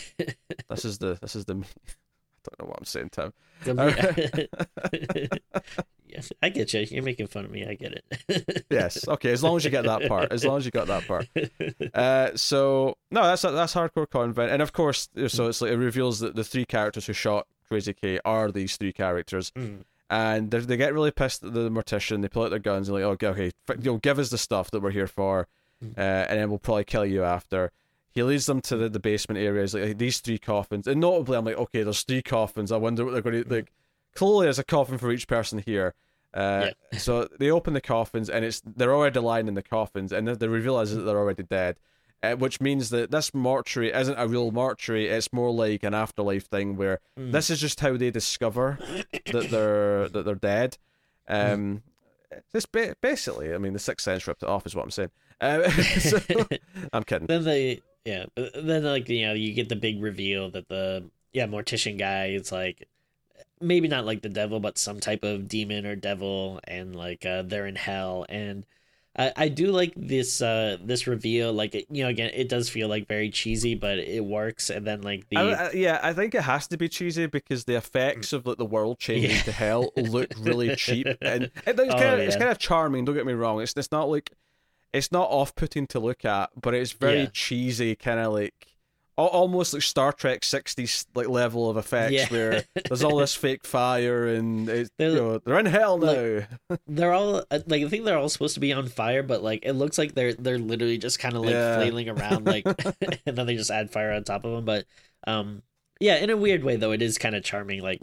this is the this is the meat. I don't know what I'm saying, Tim. yes i get you you're making fun of me i get it Yes. Okay. As long as you get that part. As long as you got that part. Uh, so no, that's that's hardcore convert, and of course, so it's like it reveals that the three characters who shot Crazy K are these three characters, Mm. and they get really pissed at the mortician. They pull out their guns and like, okay, okay, you know, give us the stuff that we're here for, Mm. uh, and then we'll probably kill you after. He leads them to the, the basement areas, like these three coffins, and notably, I'm like, okay, there's three coffins. I wonder what they're going to like. Clearly, there's a coffin for each person here. Uh, so they open the coffins, and it's they're already lying in the coffins, and the, the reveal is that they're already dead, uh, which means that this mortuary isn't a real mortuary. It's more like an afterlife thing where Mm. this is just how they discover that they're that they're dead. Um, this ba- basically, I mean, the sixth sense ripped it off, is what I'm saying. Uh, so, I'm kidding. then they yeah then like you know you get the big reveal that the yeah mortician guy is like maybe not like the devil but some type of demon or devil and like uh they're in hell and I, I do like this uh this reveal like it, you know again it does feel like very cheesy but it works and then like the I, I, yeah, I think it has to be cheesy because the effects of like the world changing Yeah. to hell look really cheap, and it, it's Oh, kind of it's kind of charming. Don't get me wrong. It's it's not like it's not off putting to look at, but it's very Yeah. cheesy, kind of like almost like Star Trek '60s like level of effects Yeah. where there's all this fake fire and it's, They're- you know, they're in hell now. like- they're all uh, like I think they're all supposed to be on fire but like it looks like they're they're literally just kind of like Yeah. flailing around like and then they just add fire on top of them but um yeah in a weird way though it is kind of charming like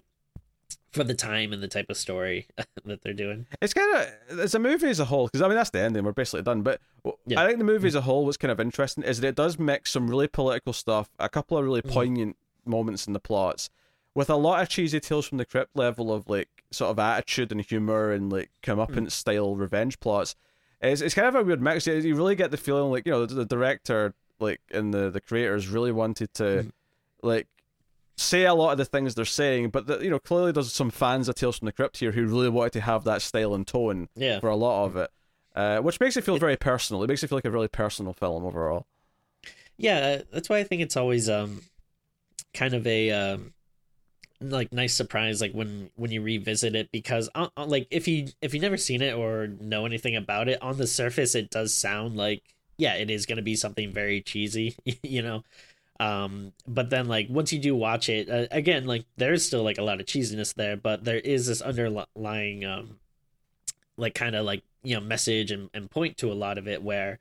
for the time and the type of story that they're doing It's kind of it's a movie as a whole because I mean that's the ending. We're basically done. But Yeah. I think the movie as a whole what's kind of interesting is that it does mix some really political stuff, a couple of really Mhm. poignant moments in the plots, with a lot of cheesy tales from the crypt level of like sort of attitude and humor and like comeuppance style revenge plots. It's it's kind of a weird mix. You really get the feeling like you know the, the director like and the the creators really wanted to Mhm. like say a lot of the things they're saying, but the, you know clearly there's some fans of Tales from the Crypt here who really wanted to have that style and tone yeah for a lot of it, uh, which makes it feel very personal. It makes it feel like a really personal film overall. yeah uh, that's why i think it's always um kind of a um like nice surprise like when when you revisit it because uh, uh, like if you if you never seen it or know anything about it on the surface it does sound like yeah it is going to be something very cheesy you know um but then like once you do watch it uh, again like there's still like a lot of cheesiness there but there is this underlying um like kind of like you know message and, and point to a lot of it where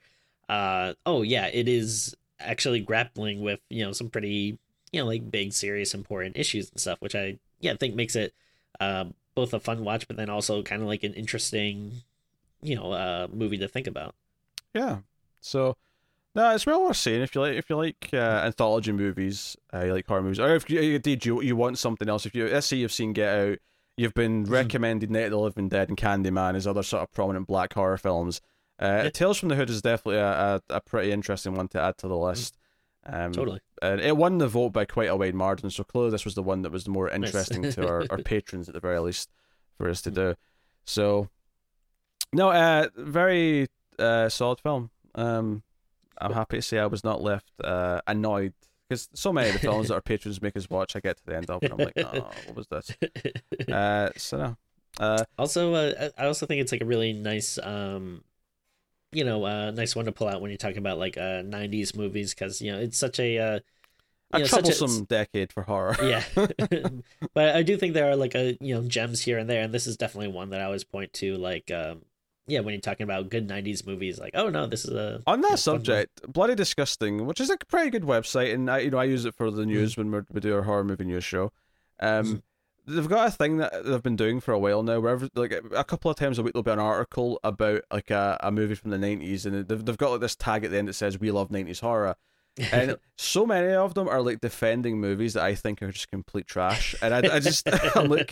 uh oh yeah it is actually grappling with you know some pretty you know like big serious important issues and stuff which i yeah think makes it uh both a fun watch but then also kind of like an interesting you know uh movie to think about Yeah. So, no, it's well worth seeing if you like. If you like uh, anthology movies, uh, you like horror movies, or if you indeed you you want something else. If you let's say you've seen Get Out, you've been Mhm. recommended Night of the Living Dead and Candyman as other sort of prominent black horror films. Uh, Yeah. Tales from the Hood is definitely a, a, a pretty interesting one to add to the list. Um, totally and it won the vote by quite a wide margin. So clearly, this was the one that was the more Nice. interesting to our, our patrons at the very least for us to do. So, no, uh, very uh, solid film. Um, I'm happy to say I was not left uh, annoyed because so many of the films that our patrons make us watch, I get to the end of and I'm like, oh, what was this? Uh, so no. Uh, also uh, i also think it's like a really nice um you know uh nice one to pull out when you're talking about like uh 90s movies because you know it's such a uh a know, such a- troublesome decade for horror. yeah but i do think there are like a you know gems here and there and this is definitely one that i always point to like um yeah when you're talking about good 90s movies like oh no this is a On that subject, Bloody Disgusting, which is a pretty good website, and I, you know, I use it for the news Mm-hmm. when we're, we do our horror movie news show. Um, they've got a thing that they've been doing for a while now, where every, like a couple of times a week there'll be an article about like a, a movie from the nineties, and they've they've got like this tag at the end that says "We love nineties horror," and so many of them are like defending movies that I think are just complete trash, and I, I just I'm like.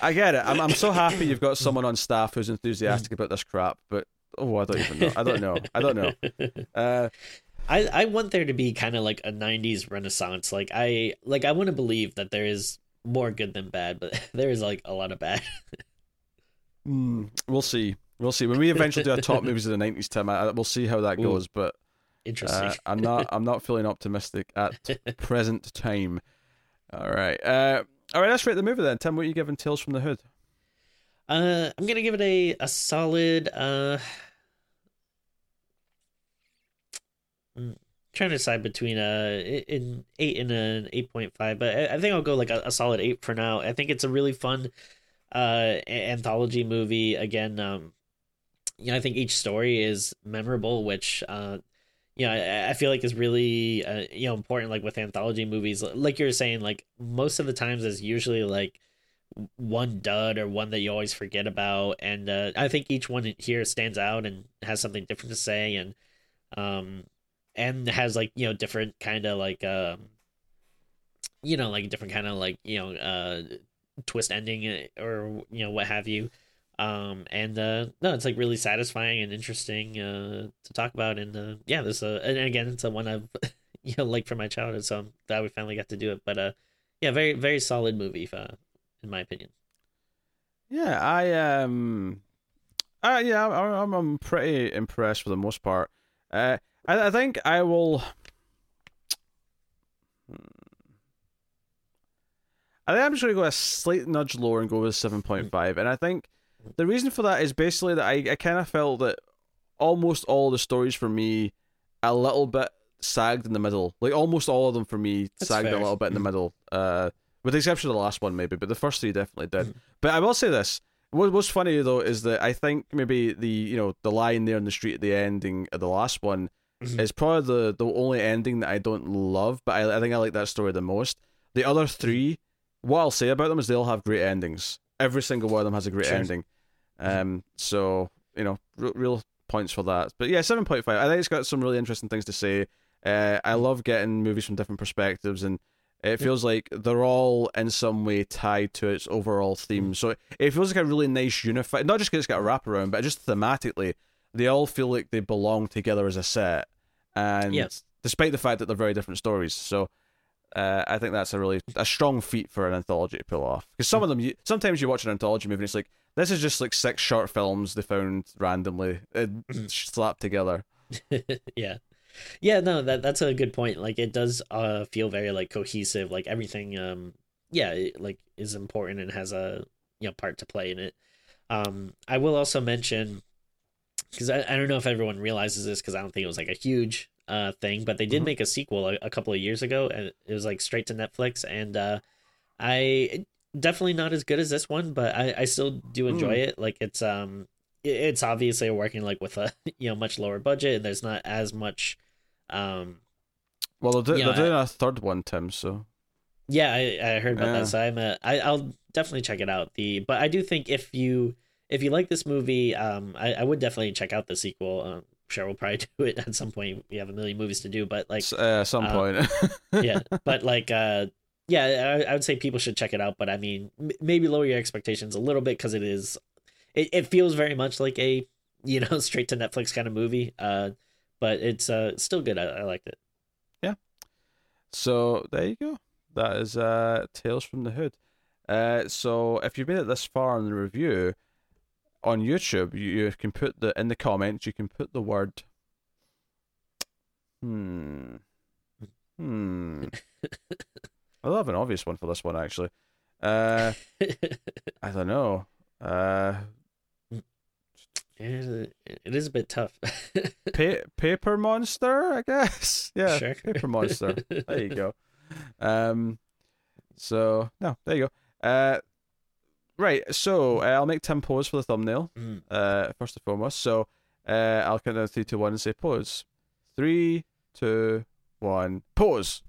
I get it. I'm I'm so happy you've got someone on staff who's enthusiastic about this crap, but oh, I don't even know. I don't know. I don't know. Uh, I, I want there to be kind of like a 90s renaissance like i like i want to believe that there is more good than bad but there is like a lot of bad mm, we'll see. We'll see when we eventually do our top movies of the nineties. Tim, I, I- we'll see how that Ooh, goes. But interesting uh, I'm not. I'm not feeling optimistic at present time. All right. Uh, all right. Let's rate the movie then. Tim, what are you giving Tales from the Hood? Uh, I'm gonna give it a a solid. Uh, mm, trying to decide between a an eight and an eight point five, but I, I think I'll go like a, a solid eight for now. I think it's a really fun uh anthology movie. Again, um, you know, I think each story is memorable, which uh. You know, I, I feel like is really uh, you know important. Like with anthology movies, like you're saying, like most of the times is usually like one dud or one that you always forget about and uh, i think each one here stands out and has something different to say and um and has like you know different kind of like um you know like a different kind of like you know uh twist ending uh, or you know what have you um and uh no it's like really satisfying and interesting uh to talk about and uh yeah this uh and again it's a one i've you know liked from my childhood so i'm glad we finally got to do it but uh yeah very very solid movie uh, in my opinion Yeah, I um, Uh, yeah, I'm, I'm pretty impressed for the most part. Uh, I, I think I will. I think I'm just going to go a slight nudge lower and go with 7.5. And I think the reason for that is basically that I, I kind of felt that almost all the stories for me a little bit sagged in the middle. Like almost all of them for me That's sagged fair. a little bit in the Mhm. middle. Uh, with the exception of the last one, maybe, but the first three definitely did. Mhm. But I will say this: what, what's funny though is that I think maybe the you know the line there in the street at the ending of the last one Mhm. is probably the the only ending that I don't love, but I, I think I like that story the most. The other three, what I'll say about them is they all have great endings. Every single one of them has a great ending. Um, so you know, r- real points for that. But yeah, seven point five. I think it's got some really interesting things to say. Uh, I love getting movies from different perspectives, and it feels like they're all in some way tied to its overall theme. So it feels like a really nice unified. Not just because it's got a wraparound, but just thematically, they all feel like they belong together as a set. And Yes. despite the fact that they're very different stories, so uh, I think that's a really a strong feat for an anthology to pull off. Because some of them, you, sometimes you watch an anthology movie and it's like this is just like six short films they found randomly and slapped together. yeah. Yeah no that that's a good point. Like it does uh feel very like cohesive. Like everything um yeah it, like is important and has a you know part to play in it. Um i will also mention because I, I don't know if everyone realizes this because i don't think it was like a huge uh thing but they did Mhm. make a sequel a, a couple of years ago and it was like straight to netflix and uh i definitely not as good as this one but i i still do enjoy it like it's um it- it's obviously working like with a you know much lower budget and there's not as much um Well, they're, do- they're doing a third one, Tim. So yeah i, I heard about Yeah. that so i'm a, I, i'll definitely check it out the but i do think if you if you like this movie um i, I would definitely check out the sequel um sure we'll probably do it at some point we have a million movies to do but like s- uh, at some uh, point, yeah but like uh yeah I, I would say people should check it out but i mean m- maybe lower your expectations a little bit because it is it, it feels very much like a you know straight to netflix kind of movie uh but it's uh still good i, I liked it Yeah. So there you go. That is uh, Tales from the Hood. Uh, so if you've made it this far in the review on YouTube, you, you can put the in the comments. You can put the word. Hmm. Hmm. I love an obvious one for this one actually. Uh, I don't know. Uh, it it is a bit tough pa- paper monster, I guess. Yeah, Sure. paper monster. There you go. Um, so no, there you go. Uh, right. So uh, I'll make Tim pose for the thumbnail. Mm. Uh, first and foremost. So uh, I'll count down three, two, one, and say pose. Three, two, one, pose.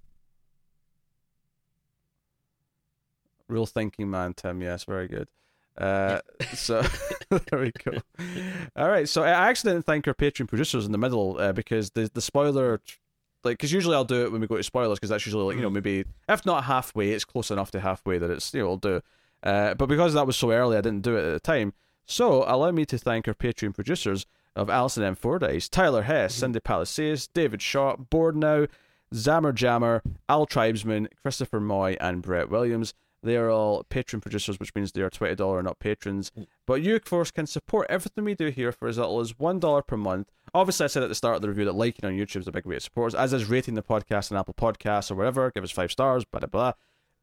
Real thinking man, Tim. Yes, very good. Uh, so there we go. All right, so I actually didn't thank our Patreon producers in the middle uh, because the the spoiler, like, because usually I'll do it when we go to spoilers because that's usually like you know maybe if not halfway, it's close enough to halfway that it's you know I'll do. Uh, but because that was so early, I didn't do it at the time. So allow me to thank our Patreon producers of Alison M. Fordyce, Tyler Hess, Cindy Palisades, David Shaw, Board Now, Zammer Jammer, Al Tribesman, Christopher Moy, and Brett Williams. They are all Patreon producers, which means they are twenty dollar and up patrons. But you, of course, can support everything we do here for as little as one dollar per month. Obviously, I said at the start of the review that liking on YouTube is a big way to support us, as is rating the podcast on Apple Podcasts or wherever. Give us five stars, blah blah blah.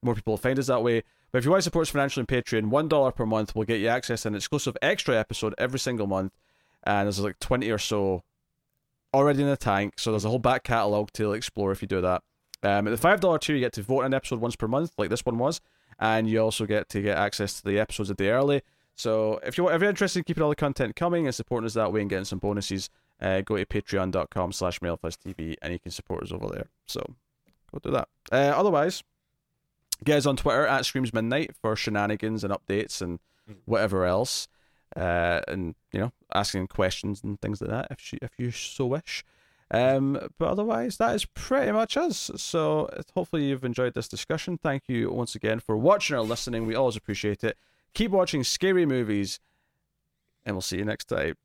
More people will find us that way. But if you want to support us financially on Patreon, one dollar per month will get you access to an exclusive extra episode every single month, and there's like twenty or so already in the tank. So there's a whole back catalogue to explore if you do that. Um, at the five dollar tier, you get to vote on an episode once per month, like this one was, and you also get to get access to the episodes a day early. So if you if you're interested in keeping all the content coming and supporting us that way and getting some bonuses, uh, go to patreon.com slash TV and you can support us over there. So go do that. Uh, otherwise, get us on Twitter at Screams Midnight for shenanigans and updates and whatever else. Uh, and you know, asking questions and things like that if you if you so wish. Um, but otherwise, that is pretty much us. So hopefully you've enjoyed this discussion. Thank you once again for watching or listening. We always appreciate it. Keep watching scary movies, and we'll see you next time.